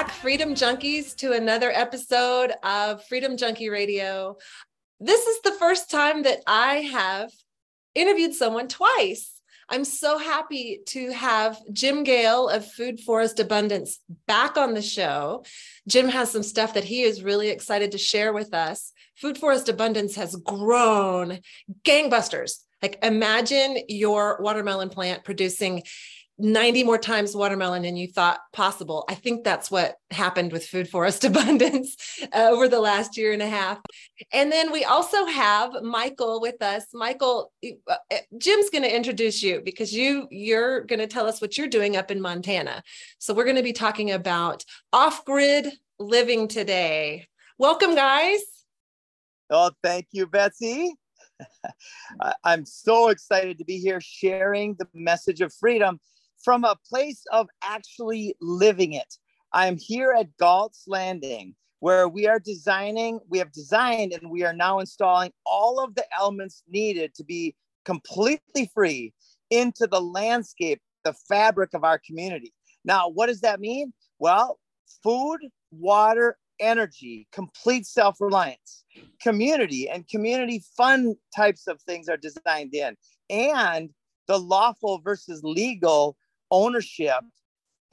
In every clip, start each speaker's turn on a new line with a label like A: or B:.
A: Back, Freedom Junkies, to another episode of Freedom Junkie Radio. This is the first time that I have interviewed someone twice. I'm so happy to have Jim Gale of Food Forest Abundance back on the show. Jim has some stuff that he is really excited to share with us. Food Forest Abundance has grown gangbusters. Like imagine your watermelon plant producing 90 more times watermelon than you thought possible. I think that's what happened with Food Forest Abundance uh, over the last year and a half. And then we also have Michael with us. Michael, uh, uh, Jim's going to introduce you because you you're going to tell us what you're doing up in Montana. So we're going to be talking about off-grid living today. Welcome guys.
B: Oh, thank you, Betsy. I'm so excited to be here sharing the message of freedom from a place of actually living it. I'm here at Galt's Landing, where we are designing, we have designed, and we are now installing all of the elements needed to be completely free into the landscape, the fabric of our community. Now, what does that mean? Well, food, water, energy, complete self reliance, community, and community fun types of things are designed in. And the lawful versus legal ownership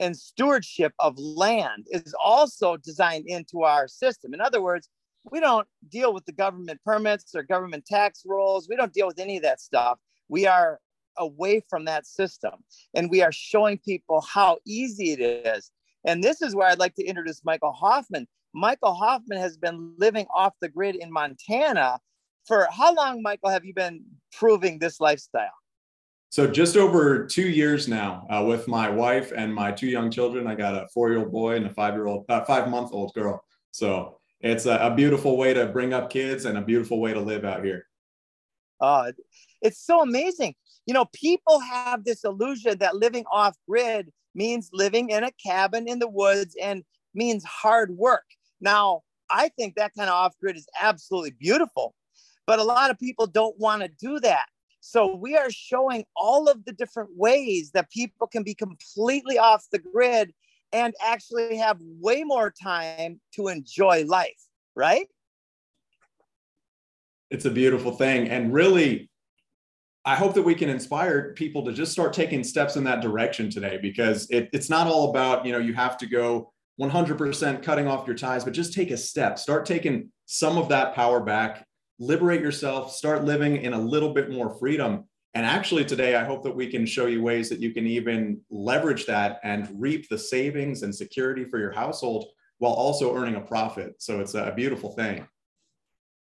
B: and stewardship of land is also designed into our system. In other words, we don't deal with the government permits or government tax rolls. We don't deal with any of that stuff. We are away from that system and we are showing people how easy it is. And this is where I'd like to introduce Michael Hoffman. Michael Hoffman has been living off the grid in Montana for how long, Michael, have you been proving this lifestyle?
C: So just over two years now, uh, with my wife and my two young children. I got a four-year-old boy and a five-year-old, uh, five-month-old girl. So it's a, a, beautiful way to bring up kids and a beautiful way to live out here.
B: Uh, it's so amazing. You know, people have this illusion that living off grid means living in a cabin in the woods and means hard work. Now, I think that kind of off grid is absolutely beautiful, but a lot of people don't want to do that. So we are showing all of the different ways that people can be completely off the grid and actually have way more time to enjoy life, right?
C: It's a beautiful thing. And really, I hope that we can inspire people to just start taking steps in that direction today because it, it's not all about, you know, you have to go 100% cutting off your ties, but just take a step. Start taking some of that power back liberate yourself, start living in a little bit more freedom. And actually, today, I hope that we can show you ways that you can even leverage that and reap the savings and security for your household while also earning a profit. So it's a beautiful thing.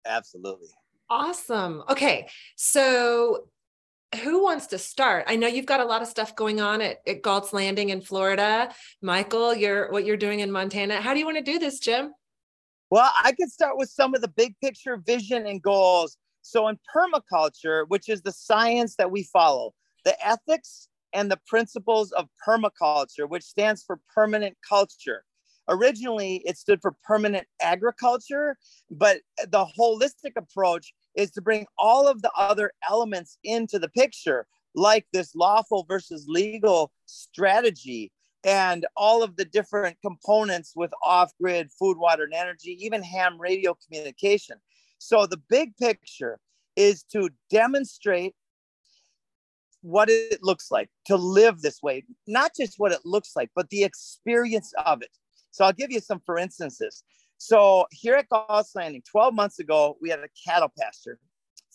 B: Absolutely.
A: Awesome. Okay. So, who wants to start? I know you've got a lot of stuff going on at, at Galt's Landing in Florida. Michael, you're what you're doing in Montana. How do you want to do this, Jim?
B: Well, I could start with some of the big picture vision and goals. So, in permaculture, which is the science that we follow, the ethics and the principles of permaculture, which stands for permanent culture. Originally, it stood for permanent agriculture, but the holistic approach is to bring all of the other elements into the picture, like this lawful versus legal strategy, and all of the different components with off grid food, water, and energy, even ham radio communication. So, the big picture is to demonstrate what it looks like to live this way, not just what it looks like, but the experience of it. So, I'll give you some for instances. So, here at Galt's Landing, 12 months ago, we had a cattle pasture,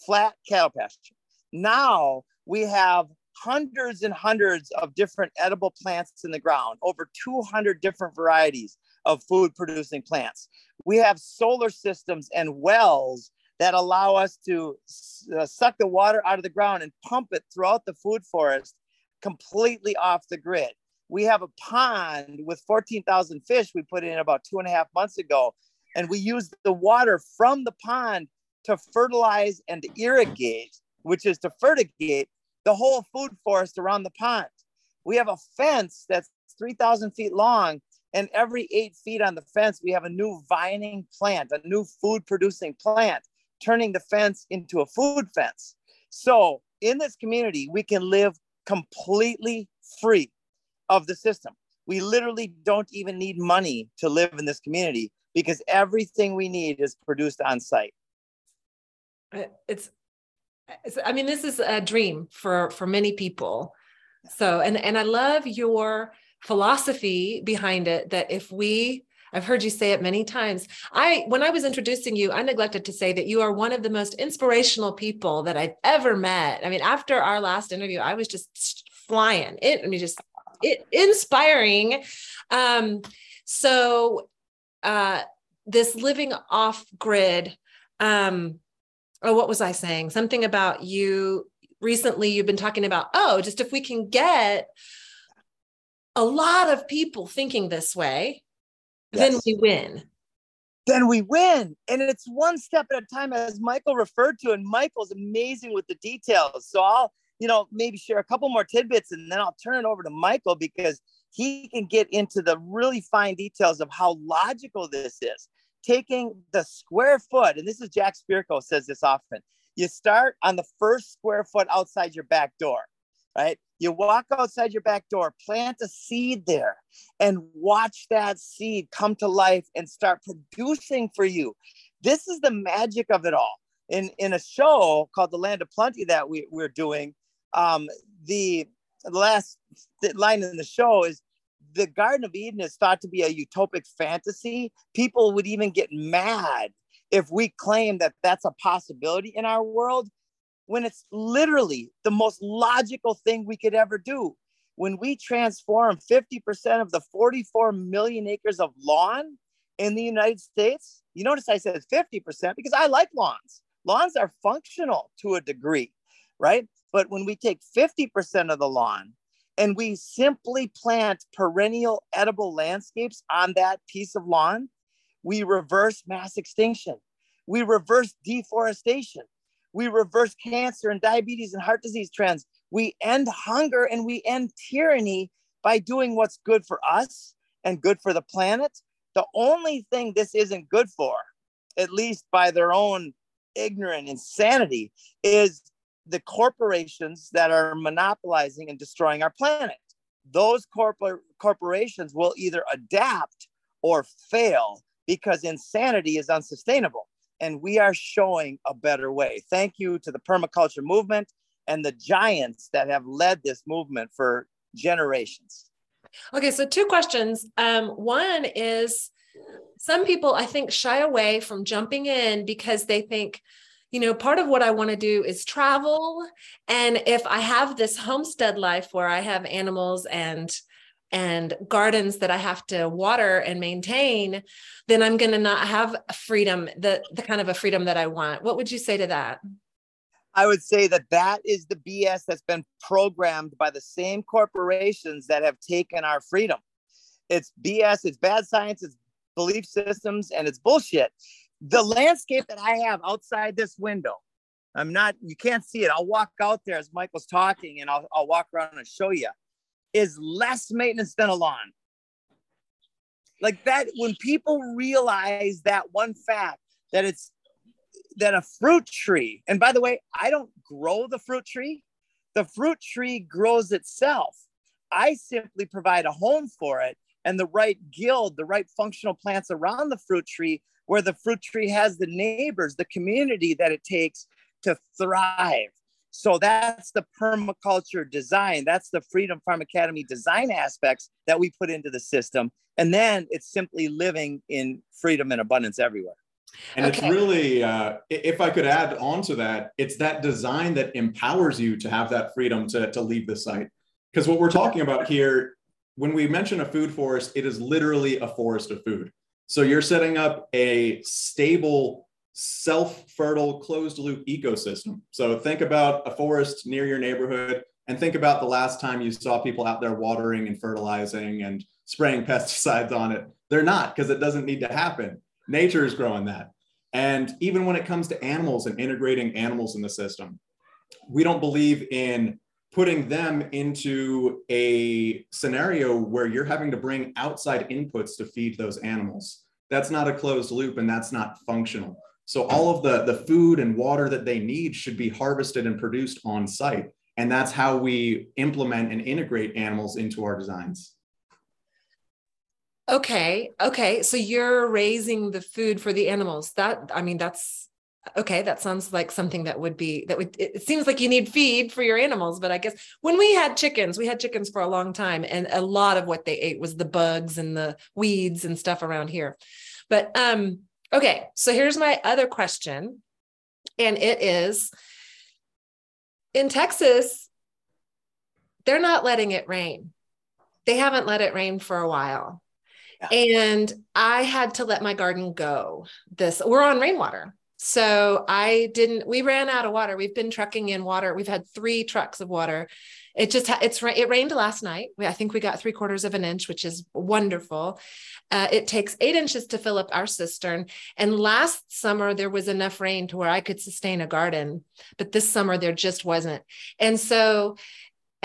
B: flat cattle pasture. Now we have hundreds and hundreds of different edible plants in the ground, over 200 different varieties of food producing plants. We have solar systems and wells that allow us to uh, suck the water out of the ground and pump it throughout the food forest completely off the grid. We have a pond with 14,000 fish we put in about two and a half months ago, and we use the water from the pond to fertilize and irrigate, which is to fertigate the whole food forest around the pond. We have a fence that's 3,000 feet long, and every eight feet on the fence, we have a new vining plant, a new food producing plant, turning the fence into a food fence. So, in this community, we can live completely free of the system. We literally don't even need money to live in this community because everything we need is produced on site.
A: It's I mean, this is a dream for for many people. So, and and I love your philosophy behind it that if we I've heard you say it many times. I when I was introducing you, I neglected to say that you are one of the most inspirational people that I've ever met. I mean, after our last interview, I was just flying. It I mean just it inspiring. Um so uh this living off grid um oh what was I saying? Something about you recently you've been talking about oh just if we can get a lot of people thinking this way yes. then we win.
B: Then we win. And it's one step at a time, as Michael referred to. And Michael's amazing with the details. So I'll, you know, maybe share a couple more tidbits and then I'll turn it over to Michael because he can get into the really fine details of how logical this is. Taking the square foot, and this is Jack Spirko says this often. You start on the first square foot outside your back door right? You walk outside your back door, plant a seed there, and watch that seed come to life and start producing for you. This is the magic of it all. In, in a show called The Land of Plenty that we, we're doing, um, the, the last line in the show is the Garden of Eden is thought to be a utopic fantasy. People would even get mad if we claim that that's a possibility in our world when it's literally the most logical thing we could ever do. When we transform 50% of the 44 million acres of lawn in the United States, you notice I said 50% because I like lawns. Lawns are functional to a degree, right? But when we take 50% of the lawn and we simply plant perennial edible landscapes on that piece of lawn, we reverse mass extinction. We reverse deforestation we reverse cancer and diabetes and heart disease trends. We end hunger and we end tyranny by doing what's good for us and good for the planet. The only thing this isn't good for, at least by their own ignorant insanity, is the corporations that are monopolizing and destroying our planet. Those corpor- corporations will either adapt or fail because insanity is unsustainable and we are showing a better way. Thank you to the permaculture movement and the giants that have led this movement for generations.
A: Okay, so two questions. Um, one is some people, I think, shy away from jumping in because they think, you know, part of what I want to do is travel. And if I have this homestead life where I have animals and and gardens that I have to water and maintain, then I'm going to not have freedom, the, the kind of a freedom that I want. What would you say to that?
B: I would say that that is the BS that's been programmed by the same corporations that have taken our freedom. It's BS, it's bad science, it's belief systems, and it's bullshit. The landscape that I have outside this window, I'm not, you can't see it. I'll walk out there as Michael's talking and I'll, I'll walk around and show you is less maintenance than a lawn. Like that, when people realize that one fact that it's that a fruit tree, and by the way, I don't grow the fruit tree, the fruit tree grows itself. I simply provide a home for it and the right guild, the right functional plants around the fruit tree, where the fruit tree has the neighbors, the community that it takes to thrive. So that's the permaculture design. That's the Freedom Farm Academy design aspects that we put into the system. And then it's simply living in freedom and abundance everywhere.
C: And okay. it's really, uh, if I could add on to that, it's that design that empowers you to have that freedom to, to leave the site. Because what we're talking about here, when we mention a food forest, it is literally a forest of food. So you're setting up a stable self-fertile closed loop ecosystem. So think about a forest near your neighborhood and think about the last time you saw people out there watering and fertilizing and spraying pesticides on it. They're not because it doesn't need to happen. Nature is growing that. And even when it comes to animals and integrating animals in the system, we don't believe in putting them into a scenario where you're having to bring outside inputs to feed those animals. That's not a closed loop and that's not functional. So all of the, the food and water that they need should be harvested and produced on site. And that's how we implement and integrate animals into our designs.
A: Okay. Okay. So you're raising the food for the animals. That, I mean, that's okay. That sounds like something that would be, that would, it seems like you need feed for your animals. But I guess when we had chickens, we had chickens for a long time. And a lot of what they ate was the bugs and the weeds and stuff around here. But, um, okay. So here's my other question. And it is in Texas, they're not letting it rain. They haven't let it rain for a while and I had to let my garden go. This we're on rainwater. So I didn't we ran out of water. We've been trucking in water. We've had 3 trucks of water. It just it's it rained last night. I think we got three quarters of an inch, which is wonderful. Uh, it takes eight inches to fill up our cistern. And last summer there was enough rain to where I could sustain a garden, but this summer there just wasn't. And so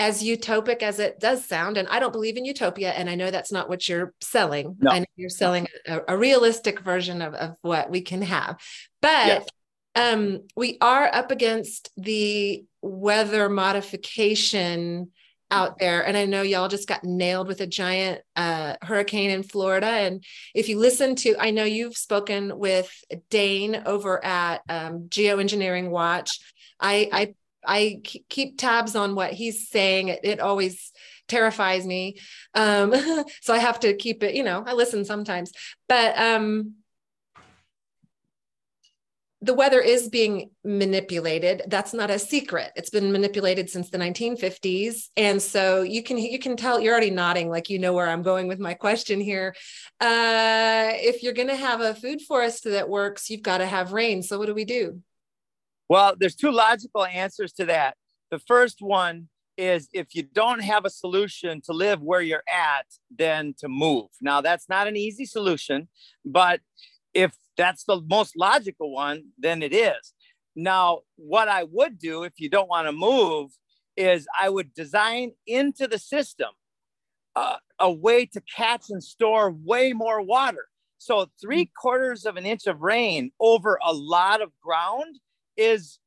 A: as utopic as it does sound, and I don't believe in utopia, and I know that's not what you're selling. No. I know you're selling a, a, realistic version of, of what we can have. But yes. um, we are up against the weather modification out there. And I know y'all just got nailed with a giant uh, hurricane in Florida. And if you listen to, I know you've spoken with Dane over at um, Geoengineering Watch. I, I I keep tabs on what he's saying. It, it always terrifies me. Um, so I have to keep it, you know, I listen sometimes, but um, the weather is being manipulated. That's not a secret. It's been manipulated since the 1950s. And so you can you can tell you're already nodding like you know where I'm going with my question here. Uh, if you're going to have a food forest that works, you've got to have rain. So what do we do?
B: Well, there's two logical answers to that. The first one is if you don't have a solution to live where you're at, then to move. Now, that's not an easy solution, but if that's the most logical one, then it is. Now, what I would do if you don't want to move is I would design into the system uh, a way to catch and store way more water. So, three quarters of an inch of rain over a lot of ground is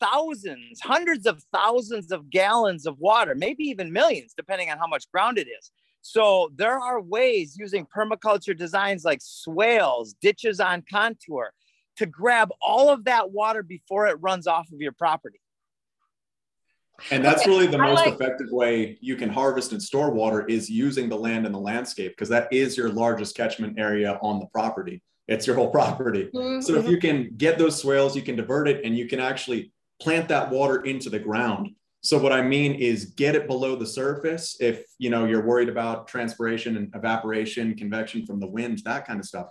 B: thousands, hundreds of thousands of gallons of water, maybe even millions, depending on how much ground it is. So there are ways using permaculture designs like swales, ditches on contour to grab all of that water before it runs off of your property.
C: And that's really the most like- effective way you can harvest and store water is using the land and the landscape because that is your largest catchment area on the property it's your whole property. Mm-hmm. So if you can get those swales, you can divert it and you can actually plant that water into the ground. So what I mean is get it below the surface if you know you're worried about transpiration and evaporation, convection from the wind, that kind of stuff.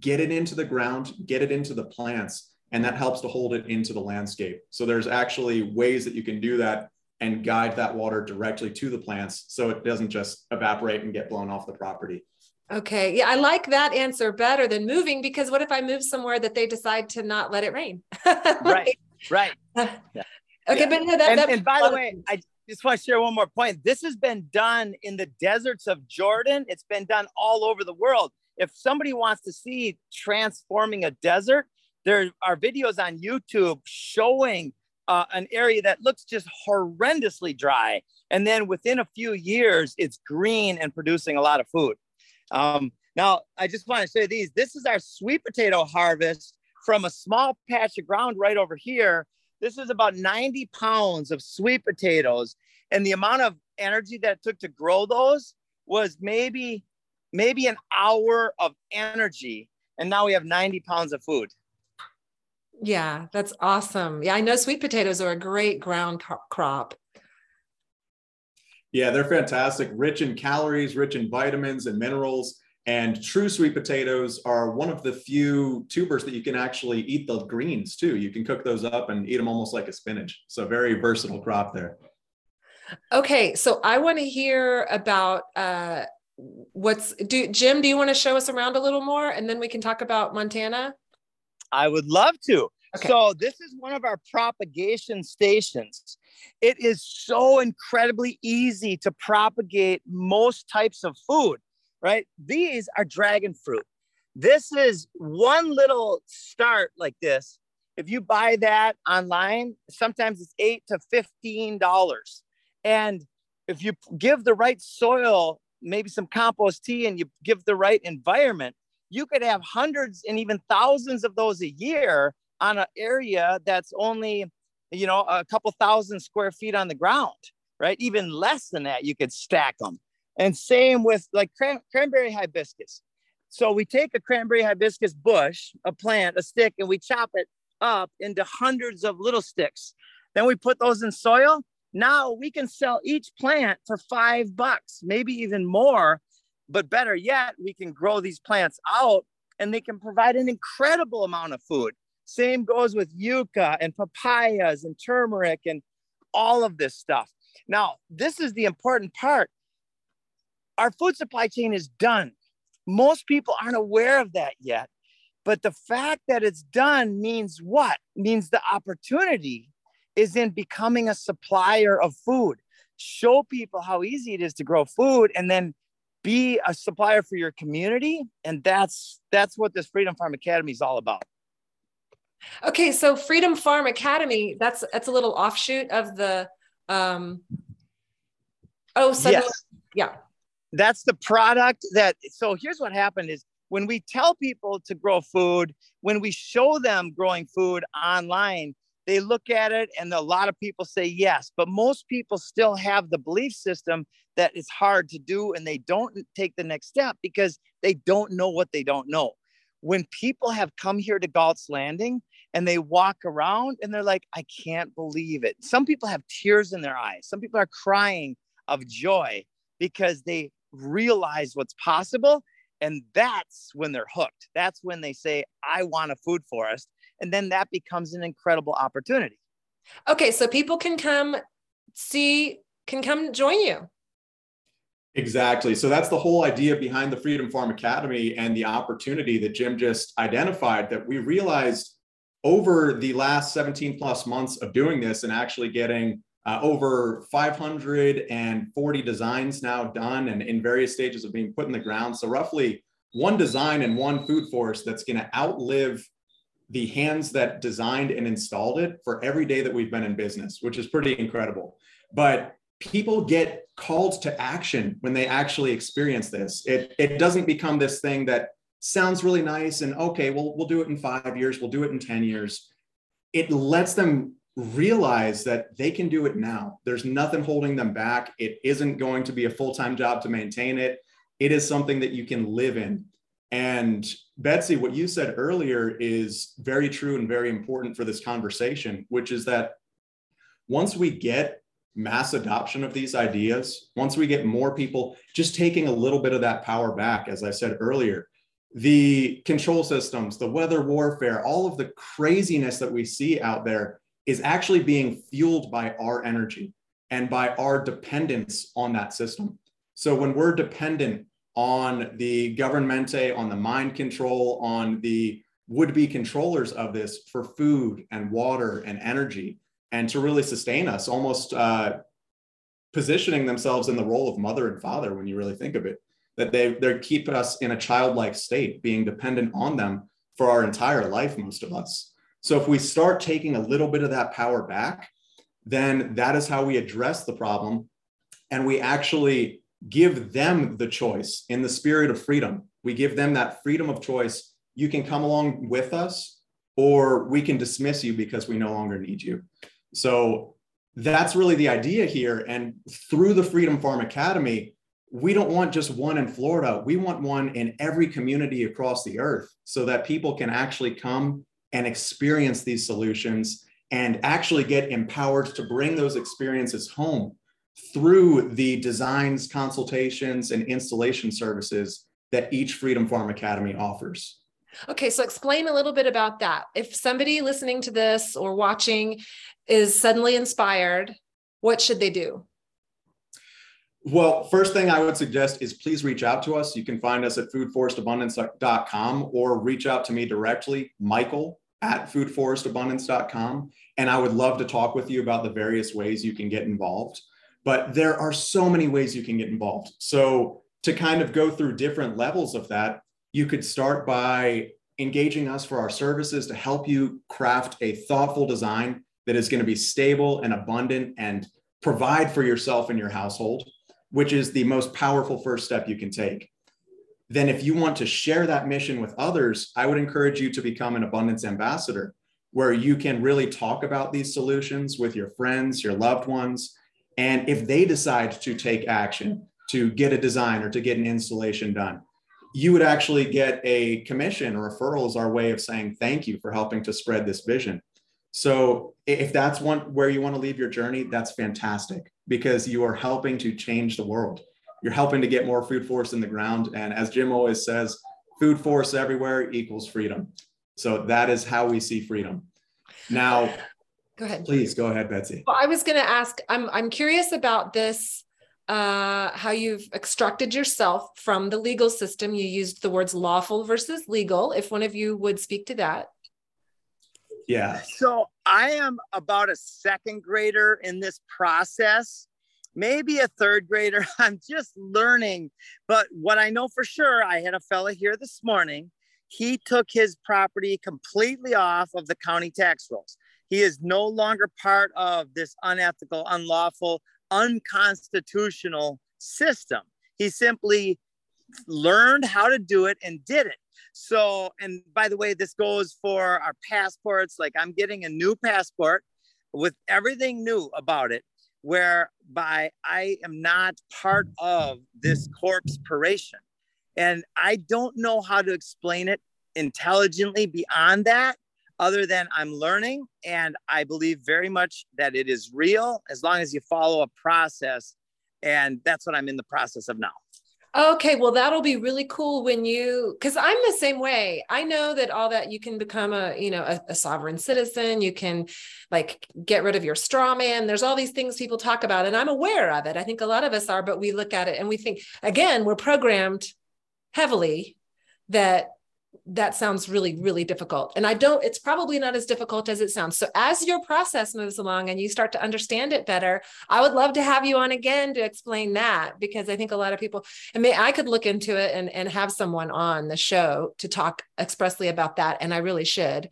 C: Get it into the ground, get it into the plants, and that helps to hold it into the landscape. So there's actually ways that you can do that and guide that water directly to the plants so it doesn't just evaporate and get blown off the property.
A: Okay. Yeah, I like that answer better than moving because what if I move somewhere that they decide to not let it rain?
B: right. Right. Yeah.
A: Okay, yeah. but no,
B: that, and, that and by the way, I just want to share one more point. This has been done in the deserts of Jordan. It's been done all over the world. If somebody wants to see transforming a desert, there are videos on YouTube showing uh, an area that looks just horrendously dry. And then within a few years, it's green and producing a lot of food. Um, now, I just want to say these. This is our sweet potato harvest from a small patch of ground right over here. This is about 90 pounds of sweet potatoes. And the amount of energy that it took to grow those was maybe, maybe an hour of energy. And now we have 90 pounds of food.
A: Yeah, that's awesome. Yeah, I know sweet potatoes are a great ground crop.
C: Yeah, they're fantastic, rich in calories, rich in vitamins and minerals. And true sweet potatoes are one of the few tubers that you can actually eat the greens too. You can cook those up and eat them almost like a spinach. So, very versatile crop there.
A: Okay, so I want to hear about uh, what's do Jim. Do you want to show us around a little more, and then we can talk about Montana?
B: I would love to. Okay. So this is one of our propagation stations. It is so incredibly easy to propagate most types of food, right? These are dragon fruit. This is one little start like this. If you buy that online, sometimes it's eight to fifteen dollars. And if you give the right soil maybe some compost tea and you give the right environment, you could have hundreds and even thousands of those a year on an area that's only, you know, a couple thousand square feet on the ground, right? Even less than that, you could stack them. And same with like cran- cranberry hibiscus. So we take a cranberry hibiscus bush, a plant, a stick, and we chop it up into hundreds of little sticks. Then we put those in soil. Now we can sell each plant for five bucks, maybe even more. But better yet, we can grow these plants out and they can provide an incredible amount of food. Same goes with yucca and papayas and turmeric and all of this stuff. Now, this is the important part. Our food supply chain is done. Most people aren't aware of that yet. But the fact that it's done means what? Means the opportunity is in becoming a supplier of food. Show people how easy it is to grow food and then be a supplier for your community. And that's that's what this Freedom Farm Academy is all about.
A: Okay, so Freedom Farm Academy, that's that's a little offshoot of the um oh so yes. yeah.
B: That's the product that so here's what happened is when we tell people to grow food, when we show them growing food online, they look at it and a lot of people say yes, but most people still have the belief system that it's hard to do and they don't take the next step because they don't know what they don't know. When people have come here to Galt's Landing and they walk around and they're like, I can't believe it. Some people have tears in their eyes. Some people are crying of joy because they realize what's possible and that's when they're hooked. That's when they say, I want a food forest. And then that becomes an incredible opportunity.
A: Okay. So people can come see, can come join you.
C: Exactly. So that's the whole idea behind the Freedom Farm Academy and the opportunity that Jim just identified that we realized over the last 17 plus months of doing this and actually getting uh, over 540 designs now done and in various stages of being put in the ground. So roughly one design and one food forest that's going to outlive the hands that designed and installed it for every day that we've been in business, which is pretty incredible. But people get called to action when they actually experience this. It, it doesn't become this thing that sounds really nice and okay, well, we'll do it in five years, we'll do it in 10 years. It lets them realize that they can do it now. There's nothing holding them back. It isn't going to be a full time job to maintain it. It is something that you can live in. And Betsy, what you said earlier is very true and very important for this conversation, which is that once we get mass adoption of these ideas, once we get more people just taking a little bit of that power back, as I said earlier, the control systems, the weather warfare, all of the craziness that we see out there is actually being fueled by our energy and by our dependence on that system. So when we're dependent on the governmente, on the mind control, on the would be controllers of this for food and water and energy, and to really sustain us, almost uh, positioning themselves in the role of mother and father when you really think of it, that they, they keep us in a childlike state, being dependent on them for our entire life, most of us. So if we start taking a little bit of that power back, then that is how we address the problem. And we actually give them the choice in the spirit of freedom. We give them that freedom of choice. You can come along with us, or we can dismiss you because we no longer need you. So that's really the idea here. And through the Freedom Farm Academy, we don't want just one in Florida. We want one in every community across the earth so that people can actually come and experience these solutions and actually get empowered to bring those experiences home through the designs, consultations, and installation services that each Freedom Farm Academy offers.
A: Okay, so explain a little bit about that. If somebody listening to this or watching is suddenly inspired, what should they do?
C: Well, first thing I would suggest is please reach out to us. You can find us at foodforestabundance.com or reach out to me directly, Michael at foodforestabundance.com. And I would love to talk with you about the various ways you can get involved. But there are so many ways you can get involved. So, to kind of go through different levels of that, you could start by engaging us for our services to help you craft a thoughtful design that is going to be stable and abundant and provide for yourself and your household. which is the most powerful first step you can take. Then, if you want to share that mission with others, I would encourage you to become an abundance ambassador where you can really talk about these solutions with your friends, your loved ones. And if they decide to take action to get a design or to get an installation done, you would actually get a commission or referral is our way of saying thank you for helping to spread this vision. So if that's one where you want to leave your journey, that's fantastic because you are helping to change the world. You're helping to get more food forests in the ground. And as Jim always says, food forests everywhere equals freedom. So that is how we see freedom. Now,
A: go ahead.
C: Please go ahead, Betsy.
A: Well, I was going to ask, I'm, I'm curious about this uh, how you've extracted yourself from the legal system. You used the words lawful versus legal. If one of you would speak to that.
C: Yeah.
B: So I am about a second grader in this process, maybe a third grader. I'm just learning. But what I know for sure, I had a fella here this morning. He took his property completely off of the county tax rolls. He is no longer part of this unethical, unlawful, unconstitutional system. He simply learned how to do it and did it. So, and by the way, this goes for our passports. Like I'm getting a new passport with everything new about it, whereby I am not part of this corporation. And I don't know how to explain it intelligently beyond that, other than I'm learning. And I believe very much that it is real as long as you follow a process. And that's what I'm in the process of now.
A: Okay, well, that'll be really cool when you, because I'm the same way. I know that all that you can become a, you know, a, a, sovereign citizen. You can like get rid of your straw man. There's all these things people talk about, and I'm aware of it. I think a lot of us are, but we look at it and we think, again, we're programmed heavily that that sounds really really difficult. And i don't it's probably not as difficult as it sounds. So as your process moves along and you start to understand it better i would love to have you on again to explain that because i think a lot of people and may i could look into it and, and have someone on the show to talk expressly about that and i really should.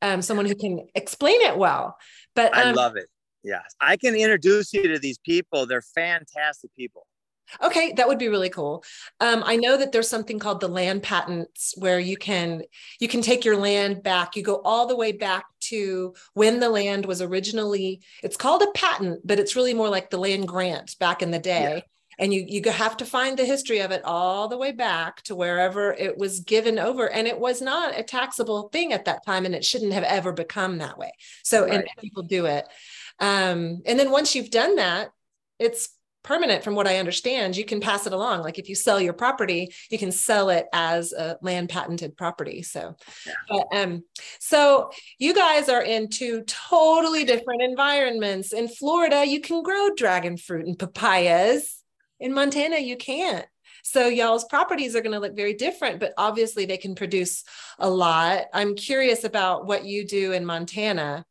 A: Um, someone who can explain it well but
B: um, i love it. Yes. I can introduce you to these people. They're fantastic people
A: Okay, that would be really cool. Um, I know that there's something called the land patents where you can you can take your land back. You go all the way back to when the land was originally. It's called a patent, but it's really more like the land grant back in the day. Yeah. And you you have to find the history of it all the way back to wherever it was given over, and it was not a taxable thing at that time, and it shouldn't have ever become that way. So, right. and people do it. Um, and then once you've done that, it's permanent from what I understand, you can pass it along. Like if you sell your property, you can sell it as a land patented property. So, yeah. but, um, so you guys are in two totally different environments. In Florida, you can grow dragon fruit and papayas. In Montana, you can't. So y'all's properties are going to look very different, but obviously they can produce a lot. I'm curious about what you do in Montana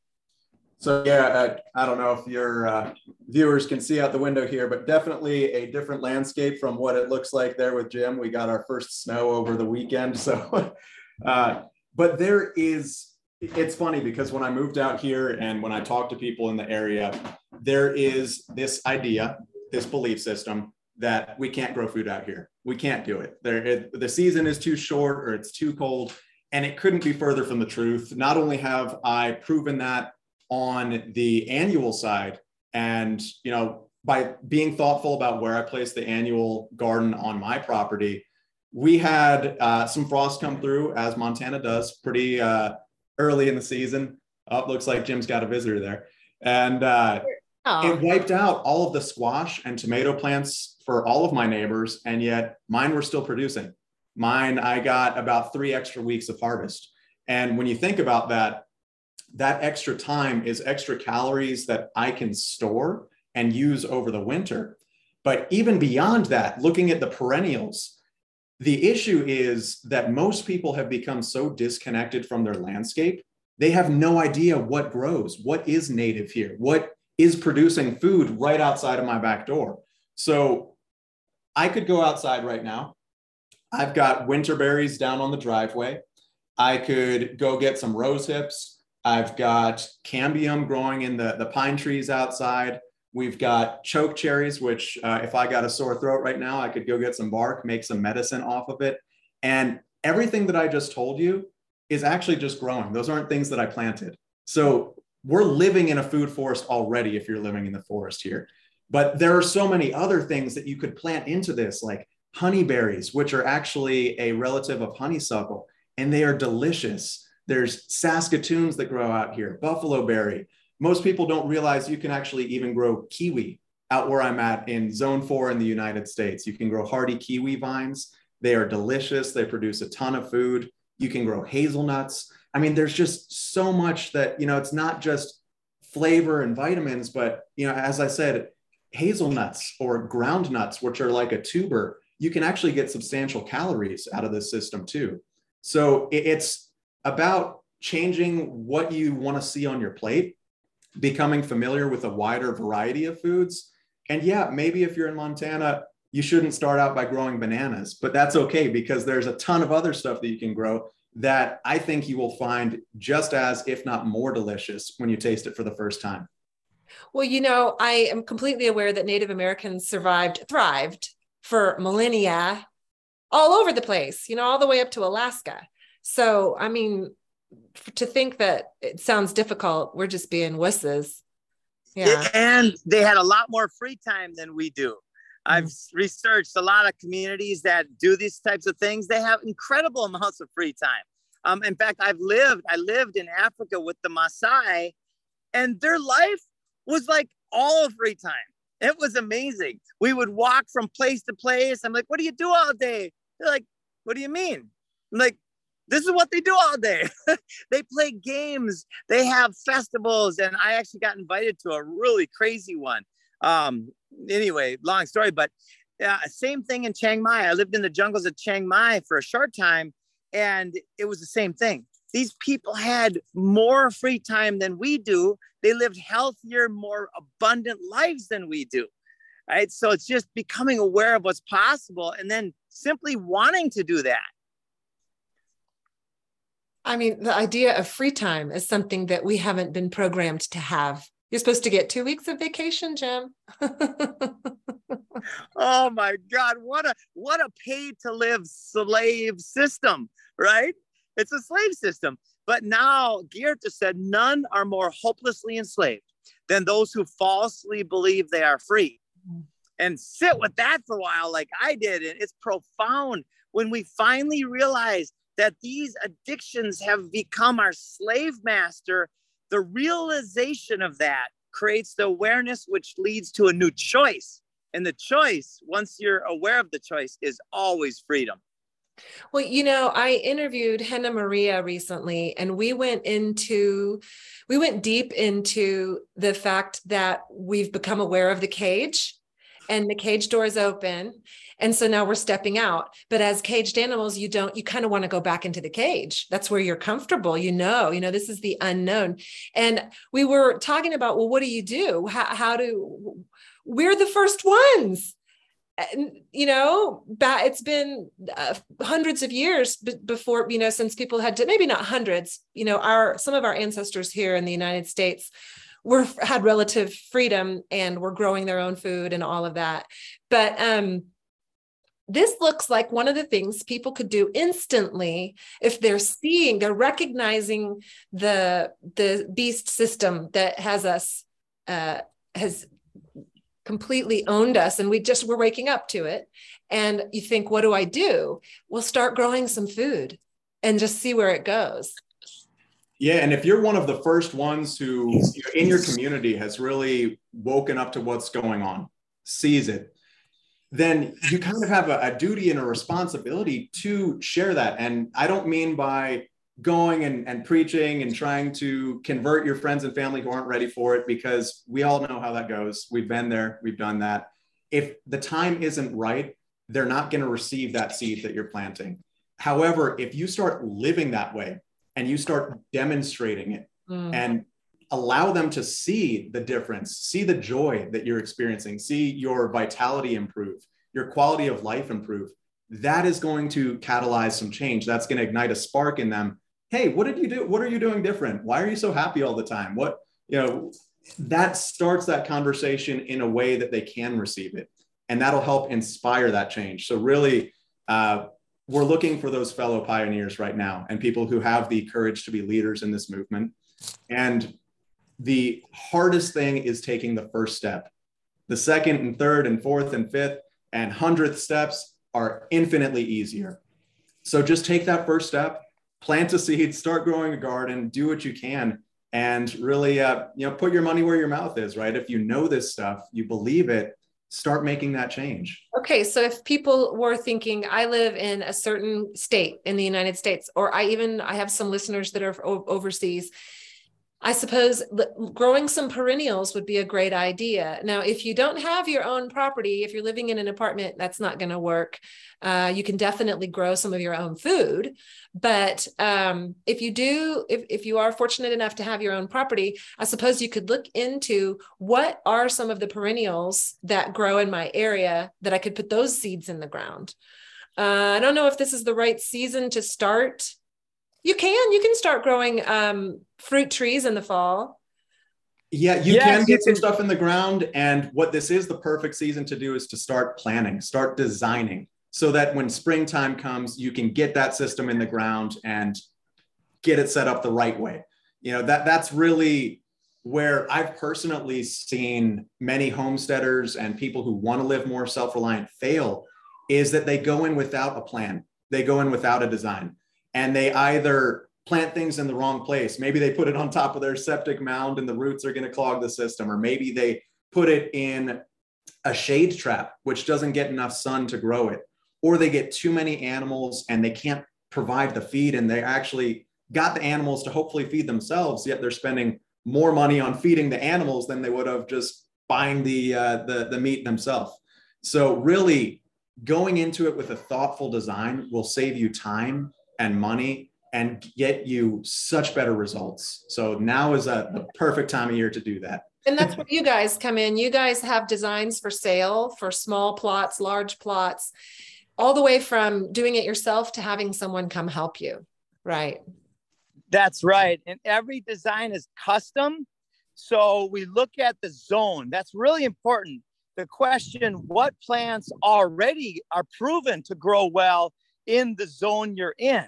C: so yeah, uh, I don't know if your uh, viewers can see out the window here, but definitely a different landscape from what it looks like there with Jim. We got our first snow over the weekend, so. Uh, but there is, it's funny because when I moved out here and when I talk to people in the area, there is this idea, this belief system that we can't grow food out here. We can't do it. There, it, the season is too short or it's too cold, and it couldn't be further from the truth. Not only have I proven that on the annual side. And you know by being thoughtful about where i place the annual garden on my property we had uh, some frost come through as montana does pretty uh, early in the season. Oh, looks like jim's got a visitor there. And uh, oh. it wiped out all of the squash and tomato plants for all of my neighbors and yet mine were still producing. Mine i got about three extra weeks of harvest. And when you think about that that extra time is extra calories that I can store and use over the winter. But even beyond that, looking at the perennials, the issue is that most people have become so disconnected from their landscape. They have no idea what grows, what is native here, what is producing food right outside of my back door. So I could go outside right now. I've got winter berries down on the driveway. I could go get some rose hips. I've got cambium growing in the, the pine trees outside. We've got choke cherries, which uh, if I got a sore throat right now, I could go get some bark, make some medicine off of it. And everything that I just told you is actually just growing. Those aren't things that I planted. So we're living in a food forest already if you're living in the forest here. But there are so many other things that you could plant into this, like honeyberries, which are actually a relative of honeysuckle, and they are delicious. There's Saskatoons that grow out here, buffalo berry. Most people don't realize you can actually even grow kiwi out where I'm at in zone four in the United States. You can grow hardy kiwi vines. They are delicious. They produce a ton of food. You can grow hazelnuts. I mean, there's just so much that, you know, it's not just flavor and vitamins, but, you know, as I said, hazelnuts or ground nuts, which are like a tuber, you can actually get substantial calories out of this system too. So it's about changing what you want to see on your plate, becoming familiar with a wider variety of foods. And yeah, maybe if you're in Montana, you shouldn't start out by growing bananas, but that's okay because there's a ton of other stuff that you can grow that I think you will find just as, if not more delicious when you taste it for the first time.
A: Well, you know, I am completely aware that Native Americans survived, thrived for millennia all over the place, you know, all the way up to Alaska. So, I mean, to think that it sounds difficult, we're just being wusses.
B: Yeah. And they had a lot more free time than we do. I've mm-hmm. researched a lot of communities that do these types of things. They have incredible amounts of free time. Um, in fact, I've lived, I lived in Africa with the Maasai, and their life was like all free time. It was amazing. We would walk from place to place. I'm like, what do you do all day? They're like, what do you mean? I'm like, this is what they do all day. they play games, they have festivals, and I actually got invited to a really crazy one. Um, anyway, long story, but uh, same thing in Chiang Mai. I lived in the jungles of Chiang Mai for a short time, and it was the same thing. These people had more free time than we do. They lived healthier, more abundant lives than we do. Right. So it's just becoming aware of what's possible and then simply wanting to do that.
A: I mean, the idea of free time is something that we haven't been programmed to have. You're supposed to get two weeks of vacation, Jim.
B: oh my God. What a what a paid to live slave system, right? It's a slave system. But now Goethe said, none are more hopelessly enslaved than those who falsely believe they are free. And sit with that for a while, like I did. And it's profound when we finally realize that these addictions have become our slave master. The realization of that creates the awareness, which leads to a new choice. And the choice, once you're aware of the choice, is always freedom.
A: Well, you know, I interviewed Henna Maria recently, and we went into, we went deep into the fact that we've become aware of the cage and the cage door is open. And so now we're stepping out. But as caged animals, you don't, you kind of want to go back into the cage. That's where you're comfortable. You know, you know, this is the unknown. And we were talking about, well, what do you do? How, how do, we're the first ones you know it's been uh, hundreds of years b- before you know since people had to maybe not hundreds you know our some of our ancestors here in the united states were had relative freedom and were growing their own food and all of that but um this looks like one of the things people could do instantly if they're seeing they're recognizing the the beast system that has us uh, has completely owned us and we just were waking up to it. And you think what do i do? We'll start growing some food and just see where it goes.
C: Yeah and if you're one of the first ones who in your community has really woken up to what's going on sees it then you kind of have a, a duty and a responsibility to share that and i don't mean by going and, and preaching and trying to convert your friends and family who aren't ready for it because we all know how that goes. We've been there, we've done that. If the time isn't right, they're not going to receive that seed that you're planting. However, if you start living that way and you start demonstrating it mm. and allow them to see the difference, see the joy that you're experiencing, see your vitality improve, your quality of life improve, that is going to catalyze some change. That's going to ignite a spark in them hey, what did you do? What are you doing different? Why are you so happy all the time? What, you know, that starts that conversation in a way that they can receive it. And that'll help inspire that change. So, really, uh, we're looking for those fellow pioneers right now and people who have the courage to be leaders in this movement. And the hardest thing is taking the first step. The second and third and fourth and fifth and hundredth steps are infinitely easier. So just take that first step, plant a seed, start growing a garden, do what you can, and really, uh, you know, put your money where your mouth is. Right? If you know this stuff, you believe it, start making that change.
A: Okay, so if people were thinking, I live in a certain state in the United States, or I even I have some listeners that are overseas I suppose growing some perennials would be a great idea. Now, if you don't have your own property, if you're living in an apartment, that's not going to work. Uh, you can definitely grow some of your own food. But um, if you do, if, if you are fortunate enough to have your own property, I suppose you could look into what are some of the perennials that grow in my area that I could put those seeds in the ground. Uh, I don't know if this is the right season to start you can. You can start growing um, fruit trees in the fall.
C: Yeah, you yes, can get some stuff in the ground. And what this is the perfect season to do is to start planning, start designing, so that when springtime comes, you can get that system in the ground and get it set up the right way. You know, that that's really where I've personally seen many homesteaders and people who want to live more self-reliant fail is that they go in without a plan. They go in without a design and they either plant things in the wrong place. Maybe they put it on top of their septic mound and the roots are going to clog the system, or maybe they put it in a shade trap, which doesn't get enough sun to grow it, or they get too many animals and they can't provide the feed and they actually got the animals to hopefully feed themselves, yet they're spending more money on feeding the animals than they would have just buying the, uh, the, the meat themselves. So really going into it with a thoughtful design will save you time and money and get you such better results. So now is a, the perfect time of year to do that.
A: And that's where you guys come in. You guys have designs for sale for small plots, large plots, all the way from doing it yourself to having someone come help you. Right.
B: That's right. And every design is custom. So we look at the zone. That's really important. The question what plants already are proven to grow well in the zone you're in.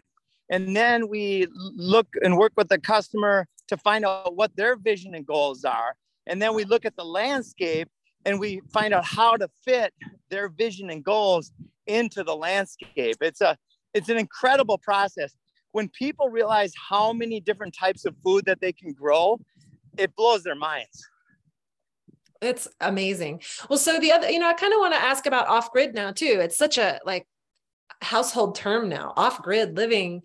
B: And then we look and work with the customer to find out what their vision and goals are. And then we look at the landscape and we find out how to fit their vision and goals into the landscape. It's a it's an incredible process. When people realize how many different types of food that they can grow, it blows their minds.
A: It's amazing. Well, so the other, you know, I kind of want to ask about off grid now too. It's such a like household term now, off grid living.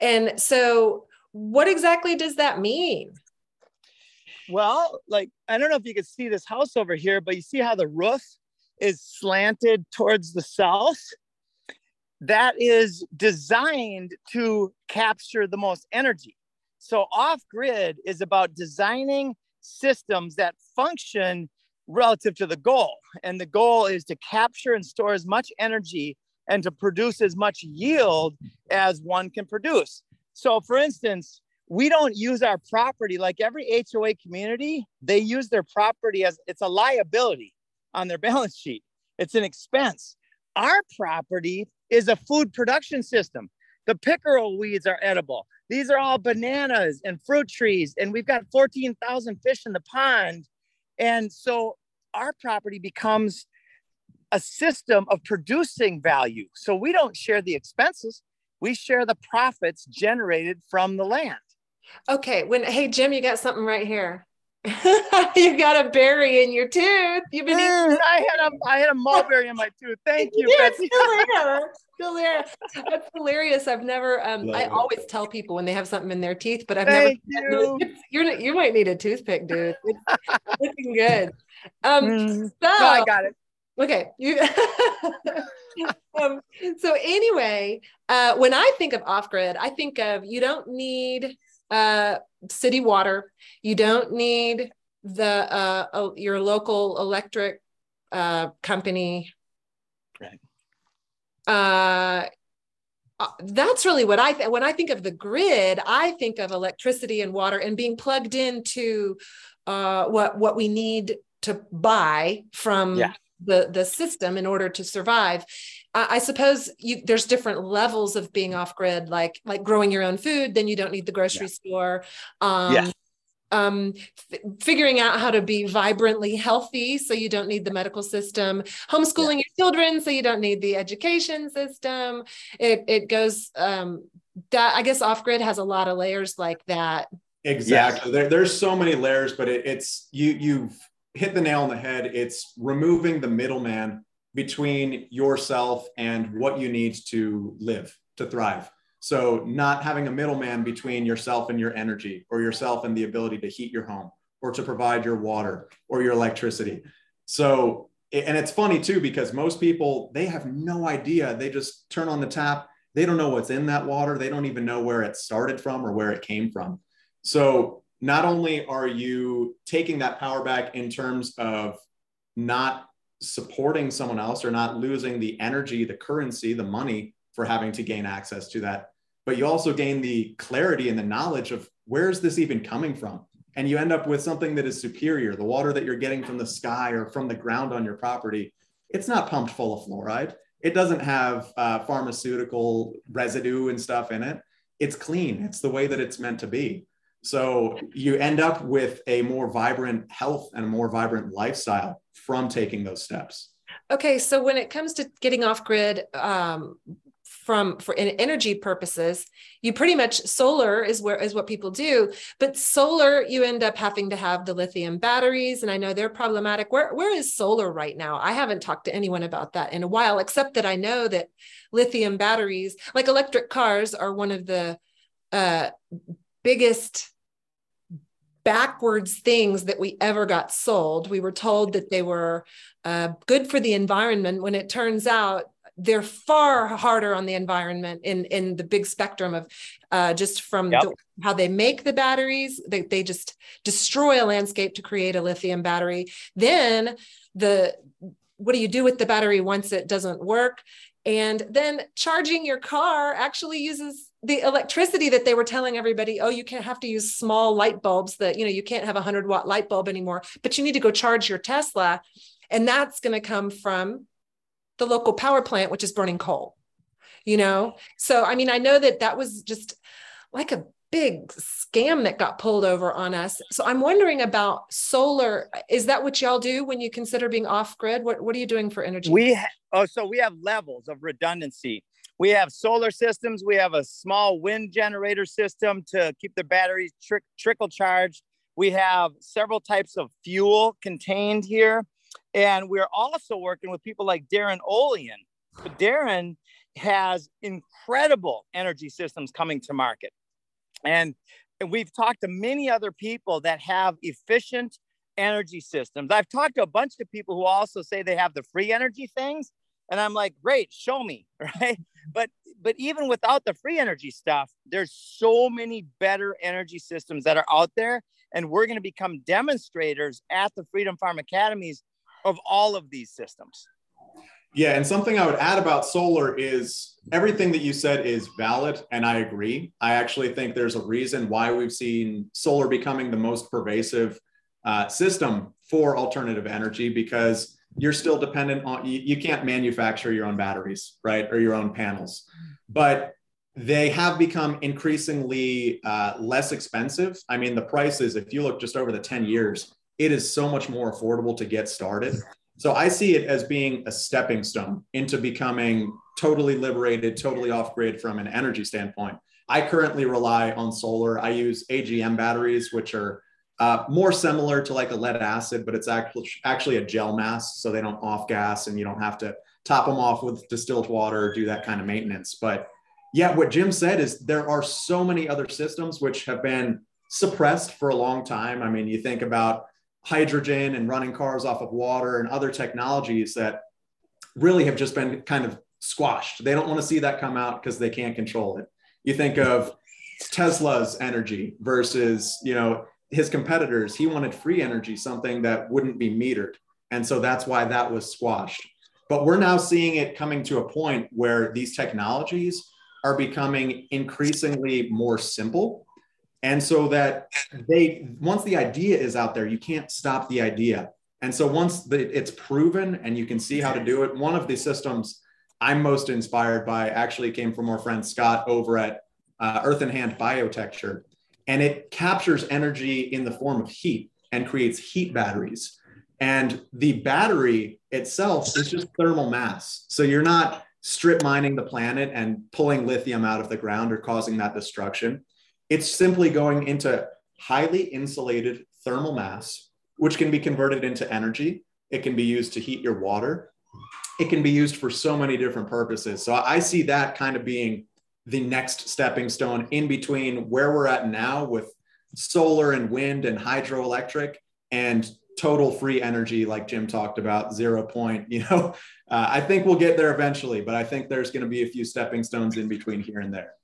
A: And so, what exactly does that mean?
B: Well, like, I don't know if you can see this house over here, but you see how the roof is slanted towards the south? That is designed to capture the most energy. So, off grid is about designing systems that function relative to the goal. And the goal is to capture and store as much energy and to produce as much yield as one can produce. So, for instance, we don't use our property like every HOA community, they use their property as it's a liability on their balance sheet, it's an expense. Our property is a food production system. The pickerel weeds are edible. These are all bananas and fruit trees, and we've got 14,000 fish in the pond. And so our property becomes a system of producing value. So we don't share the expenses, we share the profits generated from the land.
A: Okay. When hey Jim, you got something right here. you got a berry in your tooth. You've been
B: mm, I had a I had a mulberry in my tooth. Thank you.
A: yeah, Betsy. still there. Still there. That's hilarious. I've never um Love I it. always tell people when they have something in their teeth, but I've Thank
B: never you.
A: you're you might need a toothpick, dude. It's looking good. Um mm. so
B: no, I got it.
A: Okay. You, um, so anyway, uh, when I think of off grid, I think of you don't need uh, city water. You don't need the uh, your local electric uh, company.
B: Right.
A: Uh, uh, that's really what I think. When I think of the grid, I think of electricity and water and being plugged into uh, what what we need to buy from yeah. The the system in order to survive. I, I suppose you, there's different levels of being off grid, like like growing your own food. Then you don't need the grocery yeah. store. Um, yeah um, f- figuring out how to be vibrantly healthy so you don't need the medical system homeschooling yeah. your children so you don't need the education system it, it goes um, that i guess off grid has a lot of layers like that
C: exactly yes. there, there's so many layers but it, it's you you've hit the nail on the head it's removing the middleman between yourself and what you need to live to thrive so not having a middleman between yourself and your energy or yourself and the ability to heat your home or to provide your water or your electricity. So, and it's funny too, because most people, they have no idea. They just turn on the tap. They don't know what's in that water. They don't even know where it started from or where it came from. So not only are you taking that power back in terms of not supporting someone else or not losing the energy, the currency, the money for having to gain access to that. But you also gain the clarity and the knowledge of where is this even coming from? And you end up with something that is superior. The water that you're getting from the sky or from the ground on your property, it's not pumped full of fluoride. It doesn't have uh, pharmaceutical residue and stuff in it. It's clean. It's the way that it's meant to be. So you end up with a more vibrant health and a more vibrant lifestyle from taking those steps.
A: Okay, so when it comes to getting off grid, um, from for energy purposes you pretty much solar is where is what people do but solar you end up having to have the lithium batteries and i know they're problematic where where is solar right now i haven't talked to anyone about that in a while except that i know that lithium batteries like electric cars are one of the uh, biggest backwards things that we ever got sold. We were told that they were uh, good for the environment when it turns out they're far harder on the environment in in the big spectrum of uh, just from yep. the, how they make the batteries they, they just destroy a landscape to create a lithium battery then the what do you do with the battery once it doesn't work and then charging your car actually uses the electricity that they were telling everybody oh you can't have to use small light bulbs that you know you can't have a 100 watt light bulb anymore but you need to go charge your tesla and that's going to come from the local power plant, which is burning coal, you know? So, I mean, I know that that was just like a big scam that got pulled over on us. So I'm wondering about solar. Is that what y'all do when you consider being off grid? What, what are you doing for energy?
B: We, ha- oh, so we have levels of redundancy. We have solar systems. We have a small wind generator system to keep the batteries tri- trickle charged. We have several types of fuel contained here. And we're also working with people like Darren Olean. Darren has incredible energy systems coming to market. And we've talked to many other people that have efficient energy systems. I've talked to a bunch of people who also say they have the free energy things. And I'm like, great, show me, right? But but even without the free energy stuff, there's so many better energy systems that are out there. And we're going to become demonstrators at the Freedom Farm Academies of all of these systems.
C: Yeah, and something I would add about solar is everything that you said is valid, and I agree. I actually think there's a reason why we've seen solar becoming the most pervasive uh, system for alternative energy because you're still dependent on you, you can't manufacture your own batteries, right, or your own panels, but they have become increasingly uh, less expensive. I mean, the prices, if you look just over the 10 years, it is so much more affordable to get started. So I see it as being a stepping stone into becoming totally liberated, totally off grid from an energy standpoint. I currently rely on solar. I use AGM batteries, which are uh, more similar to like a lead acid, but it's actually actually a gel mass, so they don't off gas and you don't have to top them off with distilled water or do that kind of maintenance. But yeah, what Jim said is there are so many other systems which have been suppressed for a long time. I mean, you think about hydrogen and running cars off of water and other technologies that really have just been kind of squashed. They don't want to see that come out because they can't control it. You think of Tesla's energy versus, you know, his competitors. He wanted free energy, something that wouldn't be metered. And so that's why that was squashed. But we're now seeing it coming to a point where these technologies are becoming increasingly more simple. And so that they, once the idea is out there, you can't stop the idea. And so once the, it's proven and you can see how to do it, one of the systems I'm most inspired by actually came from our friend Scott over at uh, Earth and Hand Biotecture. And it captures energy in the form of heat and creates heat batteries. And the battery itself is just thermal mass. So you're not strip mining the planet and pulling lithium out of the ground or causing that destruction. It's simply going into highly insulated thermal mass, which can be converted into energy. It can be used to heat your water. It can be used for so many different purposes. So I see that kind of being the next stepping stone in between where we're at now with solar and wind and hydroelectric and total free energy like jim talked about zero point you know? Uh, i think we'll get there eventually but i think there's going to be a few stepping stones in between here and there.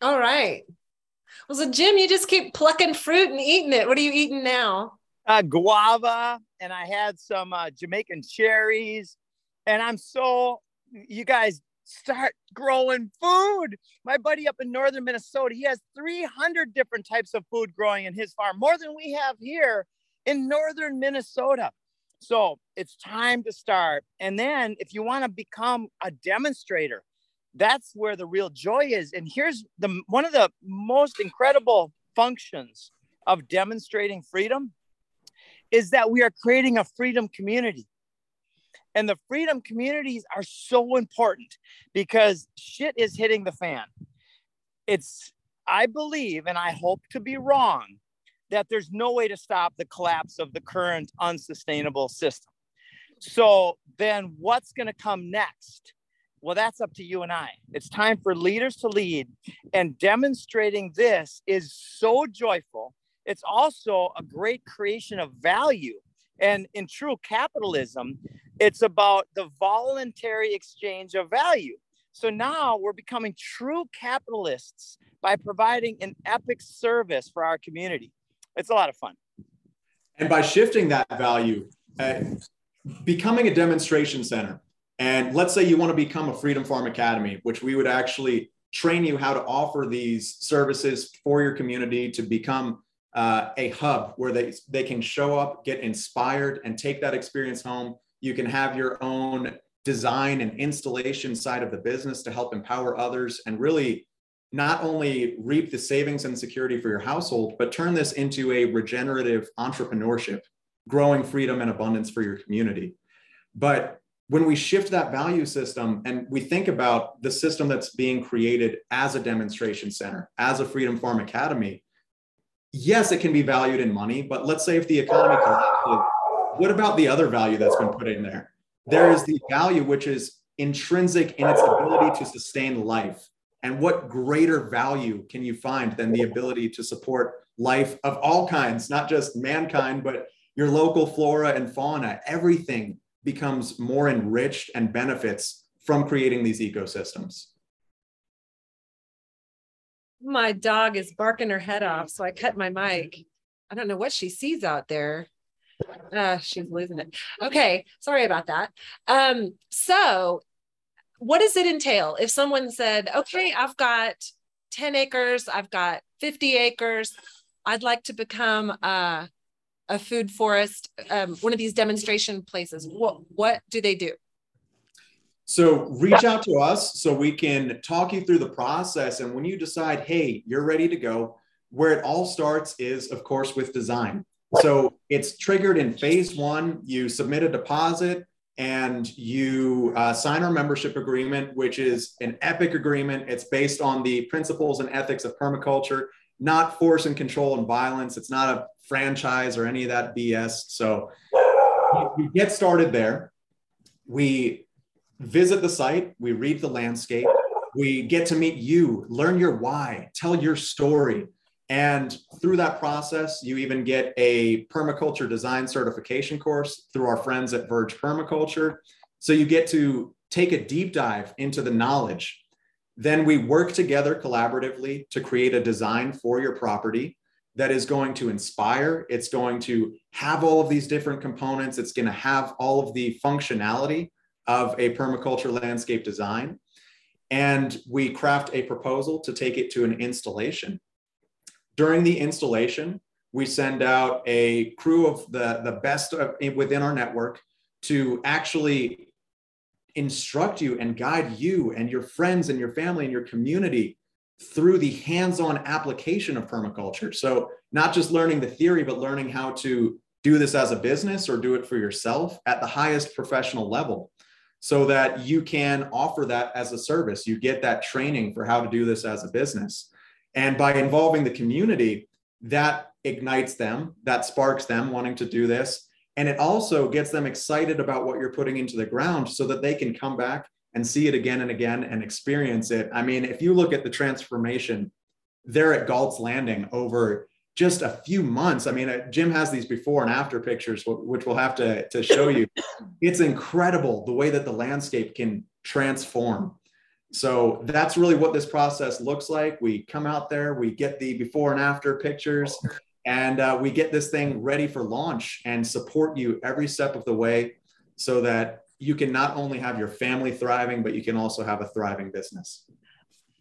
A: All right. Well so jim you just keep plucking fruit and eating it. What are you eating now?
B: Uh, guava and i had some uh, jamaican cherries and i'm so you guys start growing food. My buddy up in northern Minnesota, he has 300 different types of food growing in his farm, more than we have here in northern Minnesota. So it's time to start. And then if you want to become a demonstrator, that's where the real joy is. And here's the one of the most incredible functions of demonstrating freedom is that we are creating a freedom community. And the freedom communities are so important because shit is hitting the fan. It's, I believe, and I hope to be wrong, that there's no way to stop the collapse of the current unsustainable system. So then what's going to come next? Well, that's up to you and I. It's time for leaders to lead, and demonstrating this is so joyful. It's also a great creation of value. And in true capitalism, it's about the voluntary exchange of value. So now we're becoming true capitalists by providing an epic service for our community. It's a lot of fun.
C: And by shifting that value, uh, becoming a demonstration center, and let's say you want to become a Freedom Farm Academy, which we would actually train you how to offer these services for your community to become uh, a hub where they, they can show up, get inspired, and take that experience home you can have your own design and installation side of the business to help empower others and really not only reap the savings and security for your household, but turn this into a regenerative entrepreneurship, growing freedom and abundance for your community. But when we shift that value system and we think about the system that's being created as a demonstration center, as a Freedom Farm Academy, yes, it can be valued in money, but let's say if the economy collapses, what about the other value that's been put in there? There is the value which is intrinsic in its ability to sustain life. And what greater value can you find than the ability to support life of all kinds, not just mankind, but your local flora and fauna? Everything becomes more enriched and benefits from creating these ecosystems.
A: My dog is barking her head off, so I cut my mic. I don't know what she sees out there. Uh, she's losing it. Okay, sorry about that. Um, so what does it entail if someone said, okay, I've got 10 acres, I've got 50 acres, I'd like to become a, a food forest, um, one of these demonstration places. What, what do they do?
C: So reach out to us so we can talk you through the process. And when you decide, hey, you're ready to go, where it all starts is, of course, with design. So it's triggered in phase one. You submit a deposit and you uh, sign our membership agreement, which is an epic agreement. It's based on the principles and ethics of permaculture, not force and control and violence. It's not a franchise or any of that BS. So we get started there. We visit the site, we read the landscape, we get to meet you, learn your why, tell your story. And through that process, you even get a permaculture design certification course through our friends at Verge Permaculture. So you get to take a deep dive into the knowledge. Then we work together collaboratively to create a design for your property that is going to inspire. It's going to have all of these different components. It's going to have all of the functionality of a permaculture landscape design. and we craft a proposal to take it to an installation. During the installation, we send out a crew of the, the best within our network to actually instruct you and guide you and your friends and your family and your community through the hands-on application of permaculture. So not just learning the theory, but learning how to do this as a business or do it for yourself at the highest professional level so that you can offer that as a service. You get that training for how to do this as a business. And by involving the community, that ignites them, that sparks them wanting to do this. And it also gets them excited about what you're putting into the ground so that they can come back and see it again and again and experience it. I mean, if you look at the transformation there at Galt's Landing over just a few months. I mean, uh, Jim has these before and after pictures, which we'll have to, to show you. It's incredible the way that the landscape can transform. So that's really what this process looks like. We come out there, we get the before and after pictures, and uh, we get this thing ready for launch and support you every step of the way so that you can not only have your family thriving, but you can also have a thriving business.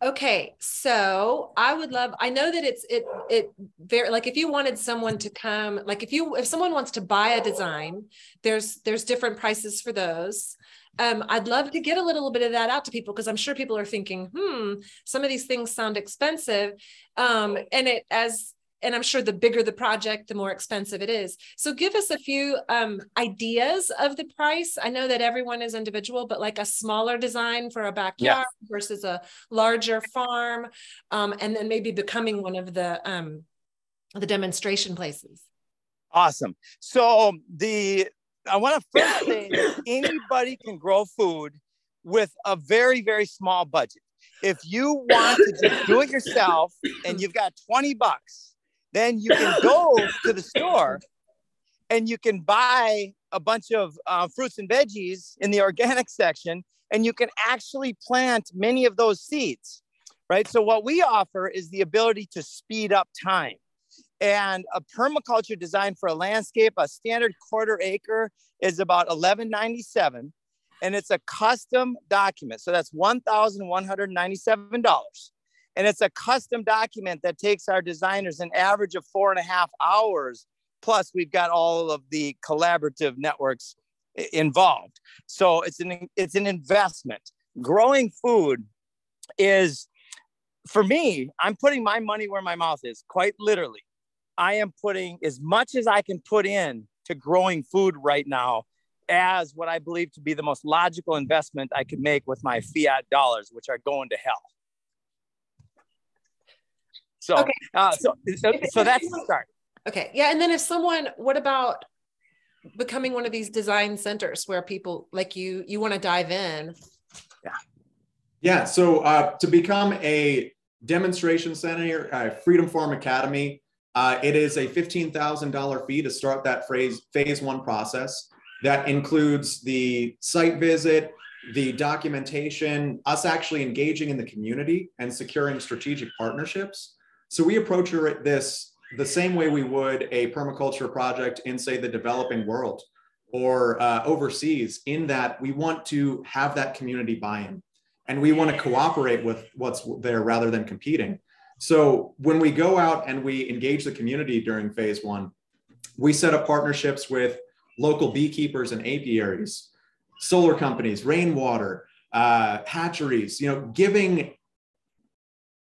A: Okay, so I would love. I know that it's it it very like if you wanted someone to come, like if you if someone wants to buy a design, there's there's different prices for those. Um, I'd love to get a little bit of that out to people because I'm sure people are thinking, hmm, some of these things sound expensive. Um, and it as and I'm sure the bigger the project, the more expensive it is. So give us a few um, ideas of the price. I know that everyone is individual, but like a smaller design for a backyard yes. versus a larger farm, um, and then maybe becoming one of the um, the demonstration places.
B: Awesome. So the I want to first say anybody can grow food with a very very small budget. If you want to just do it yourself and you've got 20 bucks, then you can go to the store and you can buy a bunch of uh, fruits and veggies in the organic section and you can actually plant many of those seeds right? So what we offer is the ability to speed up time. And a permaculture design for a landscape a standard quarter acre is about 1197 and it's a custom document. So that's $1197 and it's a custom document that takes our designers an average of four and a half hours. Plus, we've got all of the collaborative networks involved. So it's an it's an investment. Growing food is for me, I'm putting my money where my mouth is, quite literally. I am putting as much as I can put in to growing food right now as what I believe to be the most logical investment I could make with my fiat dollars, which are going to hell. So, okay. uh, so, so, so that's the start.
A: Okay. Yeah. And then if someone, what about becoming one of these design centers where people like you, you want to dive in?
C: Yeah. Yeah. So uh, to become a demonstration center, uh, Freedom Farm Academy, uh, it is a $15,000 fee to start that phase, phase one process. That includes the site visit, the documentation, us actually engaging in the community and securing strategic partnerships. So we approach this the same way we would a permaculture project in, say, the developing world or uh, overseas, in that we want to have that community buy in and we want to cooperate with what's there rather than competing. So when we go out and we engage the community during phase one, we set up partnerships with local beekeepers and apiaries, solar companies, rainwater, uh, hatcheries, you know, giving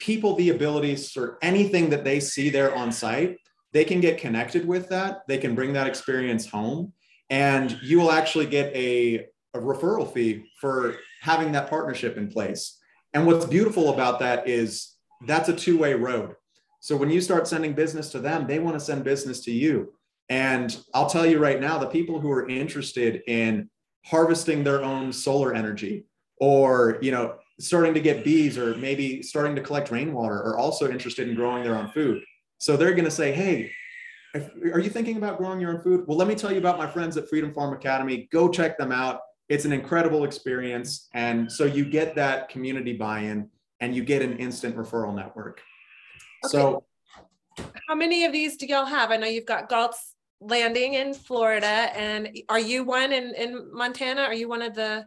C: people the abilities or anything that they see there on site, they can get connected with that. They can bring that experience home, and you will actually get a, a referral fee for having that partnership in place. And what's beautiful about that is that's a two way road. So when you start sending business to them, they want to send business to you. And I'll tell you right now, the people who are interested in harvesting their own solar energy or, you know, starting to get bees or maybe starting to collect rainwater are also interested in growing their own food. So they're going to say, hey, if, are you thinking about growing your own food? Well, let me tell you about my friends at Freedom Farm Academy. Go check them out. It's an incredible experience. And so you get that community buy in and you get an instant referral network. Okay. So,
A: how many of these do y'all have? I know you've got Galt's Landing in Florida. And are you one in, in Montana? Are you one of the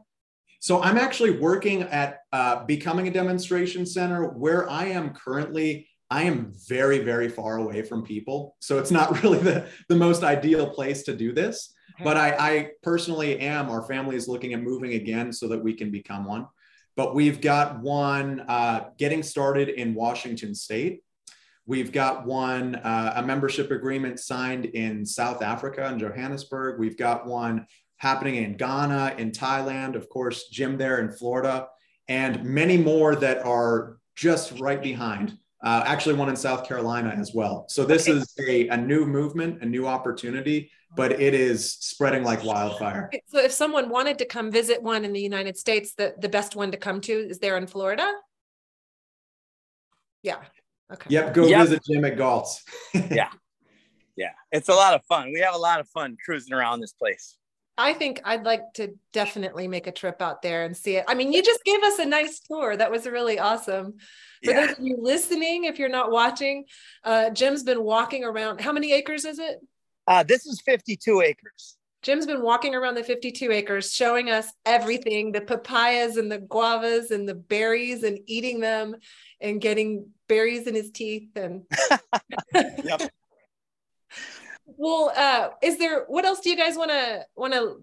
C: So I'm actually working at uh, becoming a demonstration center where I am currently. I am very, very far away from people. So it's not really the, the most ideal place to do this. But I, I personally am. Our family is looking at moving again so that we can become one. But we've got one uh, getting started in Washington State. We've got one, uh, a membership agreement signed in South Africa in Johannesburg. We've got one happening in Ghana, in Thailand, of course, Jim there in Florida, and many more that are just right behind. Uh, actually, one in South Carolina as well. So this okay. is a, a new movement, a new opportunity, but it is spreading like wildfire.
A: So if someone wanted to come visit one in the United States, the, the best one to come to is there in Florida? Yeah.
C: Okay. Yep. Go yep. visit Jim at Galt's.
B: yeah. Yeah. It's a lot of fun. We have a lot of fun cruising around this place.
A: I think I'd like to definitely make a trip out there and see it. I mean, you just gave us a nice tour. That was really awesome. For yeah. those of you listening, if you're not watching, uh, Jim's been walking around. How many acres is it?
B: Uh, this is 52 acres.
A: Jim's been walking around the 52 acres showing us everything the papayas and the guavas and the berries and eating them and getting berries in his teeth and yep well uh is there what else do you guys want to want to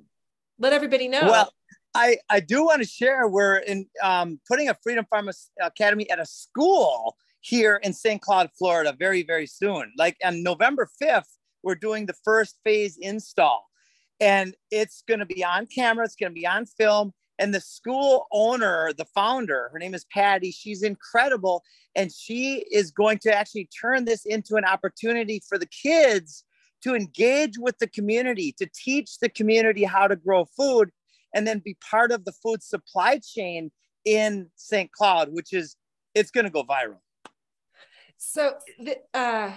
A: let everybody know?
B: Well i i do want to share we're in um putting a freedom farm academy at a school here in st cloud florida very very soon. Like on november 5th we're doing the first phase install. And it's going to be on camera it's going to be on film and the school owner the founder her name is patty she's incredible and she is going to actually turn this into an opportunity for the kids to engage with the community, to teach the community how to grow food, and then be part of the food supply chain in St. Cloud, which is it's going to go viral.
A: So, uh,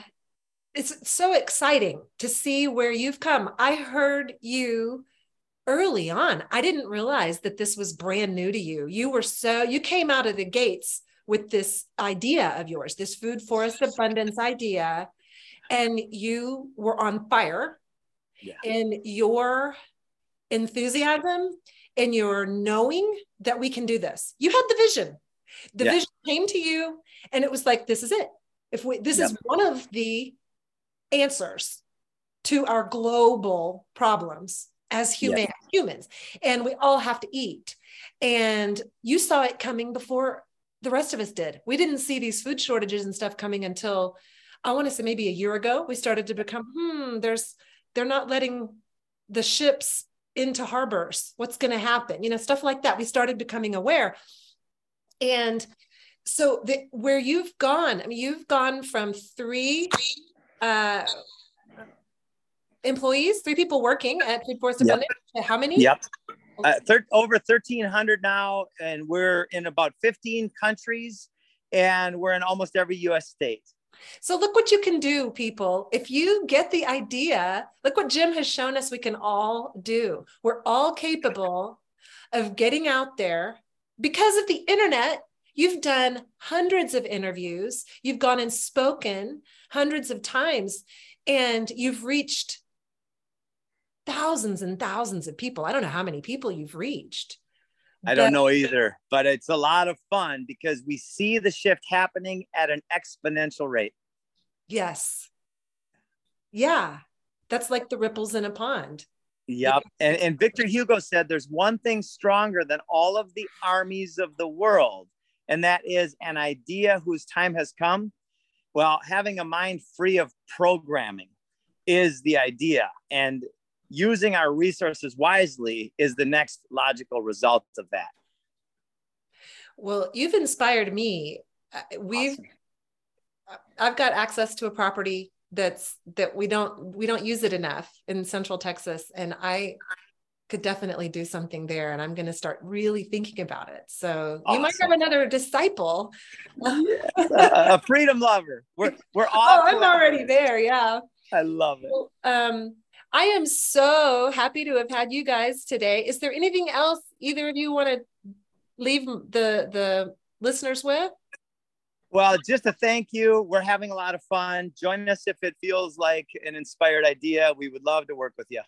A: it's so exciting to see where you've come. I heard you early on. I didn't realize that this was brand new to you. You were so you came out of the gates with this idea of yours, this food forest abundance idea and you were on fire yeah. in your enthusiasm and your knowing that we can do this. You had the vision. The yeah. vision came to you and it was like, this is it. If we, this yep. is one of the answers to our global problems as human yep. humans and we all have to eat and you saw it coming before the rest of us did we didn't see these food shortages and stuff coming until I want to say maybe a year ago, we started to become, hmm, there's, they're not letting the ships into harbors. What's going to happen? You know, stuff like that. We started becoming aware. And so the, where you've gone, I mean, you've gone from three uh, employees, three people working at Food Forest Abundance. Yep. How many?
B: Yep. Uh, thir- over 1,300 now, and we're in about 15 countries, and we're in almost every U.S. state.
A: So look what you can do, people. If you get the idea, look what Jim has shown us we can all do. We're all capable of getting out there because of the internet. You've done hundreds of interviews, you've gone and spoken hundreds of times, and you've reached thousands and thousands of people. I don't know how many people you've reached.
B: I don't know either, but it's a lot of fun because we see the shift happening at an exponential rate.
A: Yes. Yeah. That's like the ripples in a pond.
B: Yep. And, and Victor Hugo said there's one thing stronger than all of the armies of the world, and that is an idea whose time has come. Well, having a mind free of programming is the idea. And using our resources wisely is the next logical result of that.
A: Well, you've inspired me. We've awesome. I've got access to a property that's that we don't we don't use it enough in central Texas and I could definitely do something there and I'm going to start really thinking about it. So awesome. you might have another disciple.
B: yes, a, a, freedom lover. We're we're
A: all Oh, I'm already there. Yeah.
B: I love it.
A: Well, um I am so happy to have had you guys today. Is there anything else either of you want to leave the the listeners with?
B: Well, just a thank you. We're having a lot of fun. Join us if it feels like an inspired idea. We would love to work with you.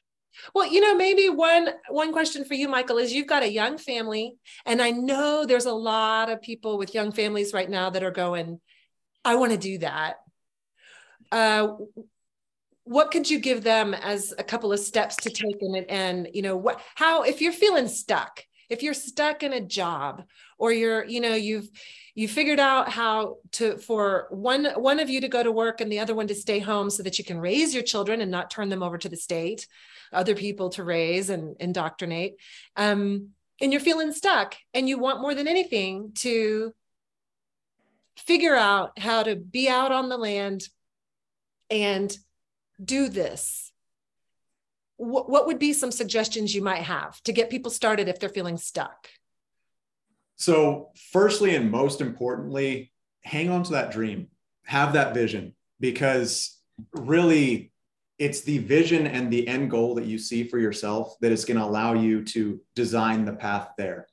A: Well, you know, maybe one one question for you, Michael, is you've got a young family, and I know there's a lot of people with young families right now that are going, I want to do that. Uh, what could you give them as a couple of steps to take in it? And you know what how if you're feeling stuck if you're stuck in a job or you're you know you've you figured out how to for one one of you to go to work and the other one to stay home so that you can raise your children and not turn them over to the state other people to raise and indoctrinate um, and you're feeling stuck and you want more than anything to figure out how to be out on the land and do this what, what would be some suggestions you might have to get people started if they're feeling stuck
C: so firstly and most importantly hang on to that dream have that vision because really it's the vision and the end goal that you see for yourself that is going to allow you to design the path there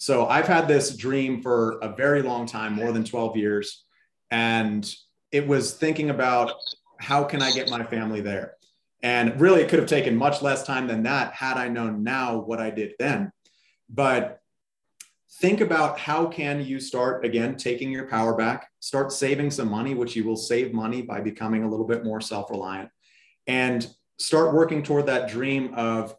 C: so I've had this dream for a very long time, more than 12 years. And it was thinking about how can I get my family there? And really, it could have taken much less time than that had I known now what I did then. But think about how can you start again taking your power back, start saving some money, which you will save money by becoming a little bit more self-reliant, and start working toward that dream of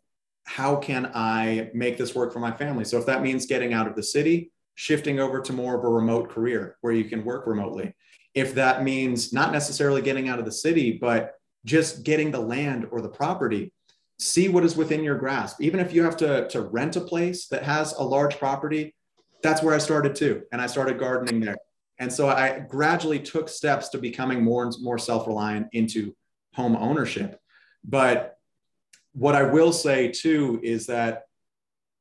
C: how can I make this work for my family? So if that means getting out of the city, shifting over to more of a remote career where you can work remotely. If that means not necessarily getting out of the city, but just getting the land or the property, see what is within your grasp. Even if you have to, to rent a place that has a large property, that's where I started too. And I started gardening there. And so I gradually took steps to becoming more and more self reliant into home ownership. But what I will say too is that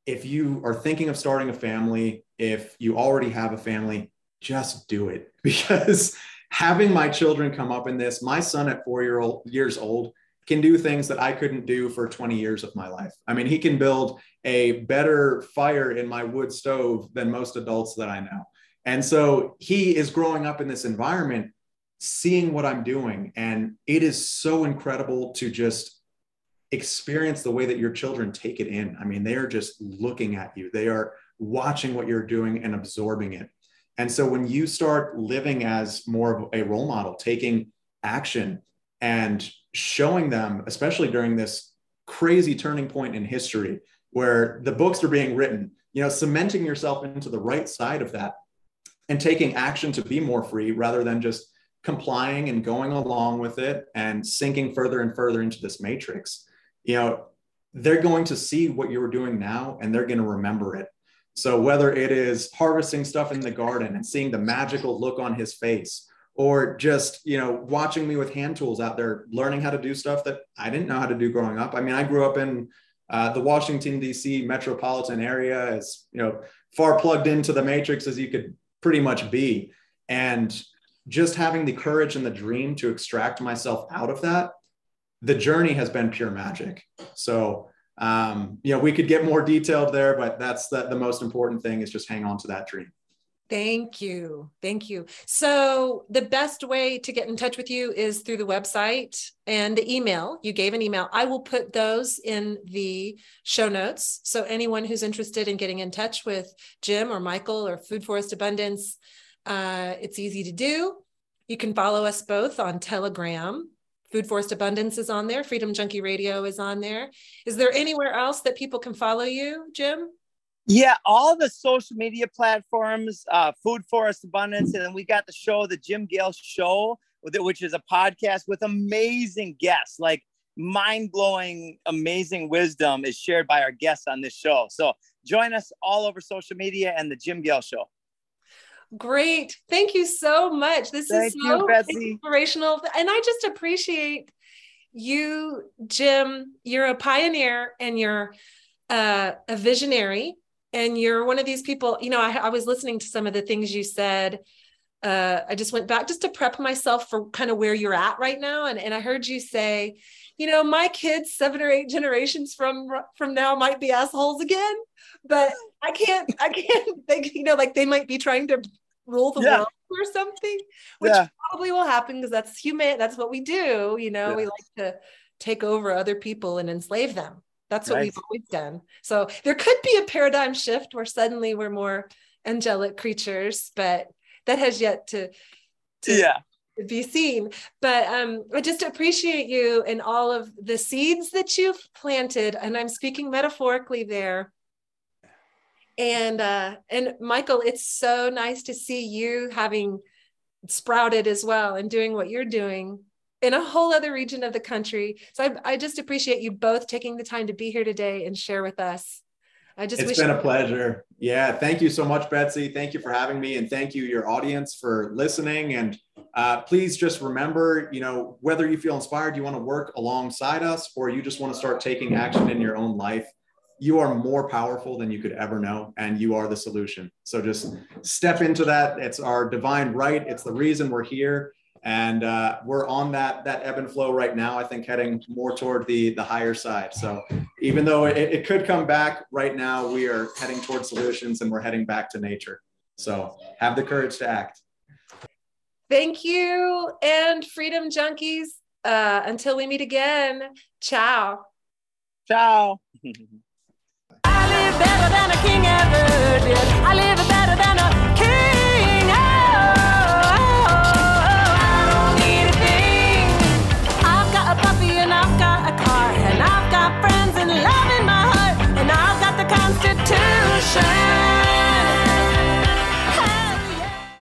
C: if you are thinking of starting a family, if you already have a family, just do it because having my children come up in this, my son at four year old years old can do things that I couldn't do for 20 years of my life. I mean, he can build a better fire in my wood stove than most adults that I know. And so he is growing up in this environment, seeing what I'm doing. And it is so incredible to just experience the way that your children take it in. I mean, they are just looking at you, they are watching what you're doing and absorbing it. And so when you start living as more of a role model, taking action and showing them, especially during this crazy turning point in history where the books are being written, you know, cementing yourself into the right side of that and taking action to be more free rather than just complying and going along with it and sinking further and further into this matrix you know, they're going to see what you're doing now and they're going to remember it. So whether it is harvesting stuff in the garden and seeing the magical look on his face, or just you know watching me with hand tools out there, learning how to do stuff that I didn't know how to do growing up. I mean, I grew up in uh, the Washington D.C. metropolitan area, as you know, far plugged into the matrix as you could pretty much be, and just having the courage and the dream to extract myself out of that the journey has been pure magic. So, um, you know, we could get more detailed there, but that's the, the most important thing is just hang on to that dream.
A: Thank you. Thank you. So, the best way to get in touch with you is through the website and the email. You gave an email. I will put those in the show notes. So, anyone who's interested in getting in touch with Jim or Michael or Food Forest Abundance, uh, it's easy to do. You can follow us both on Telegram Food Forest Abundance is on there. Freedom Junkie Radio is on there. Is there anywhere else that people can follow you, Jim?
B: Yeah, all the social media platforms, uh, Food Forest Abundance, and then we got the show, the Jim Gale Show, which is a podcast with amazing guests, like mind blowing, amazing wisdom is shared by our guests on this show. So join us all over social media and the Jim Gale Show.
A: Great. Thank you so much. This Thank is so you, inspirational. And I just appreciate you, Jim. You're a pioneer and you're uh, a visionary. And you're one of these people, you know, I, I was listening to some of the things you said. Uh, I just went back just to prep myself for kind of where you're at right now. And, and I heard you say, you know, my kids seven or eight generations from from now might be assholes again, but I can't, I can't think, you know, like they might be trying to rule the yeah. world or something, which yeah. probably will happen because that's human. That's what we do. You know, yeah. we like to take over other people and enslave them. That's what right. we've always done. So there could be a paradigm shift where suddenly we're more angelic creatures, but that has yet to, to
B: yeah
A: be seen. But um, I just appreciate you and all of the seeds that you've planted, and I'm speaking metaphorically there. And uh, and Michael, it's so nice to see you having sprouted as well and doing what you're doing in a whole other region of the country. So I, I just appreciate you both taking the time to be here today and share with us. I just
C: it's been a pleasure. Yeah, thank you so much, Betsy. Thank you for having me, and thank you, your audience, for listening. And uh, please just remember, you know, whether you feel inspired, you want to work alongside us, or you just want to start taking action in your own life, you are more powerful than you could ever know, and you are the solution. So just step into that. It's our divine right. It's the reason we're here and uh, we're on that that ebb and flow right now. I think heading more toward the the higher side. So even though it, it could come back, right now we are heading toward solutions and we're heading back to nature. So have the courage to act.
A: Thank you, and freedom junkies. Uh, until we meet again, ciao.
B: Ciao.
A: Than a king ever did. I live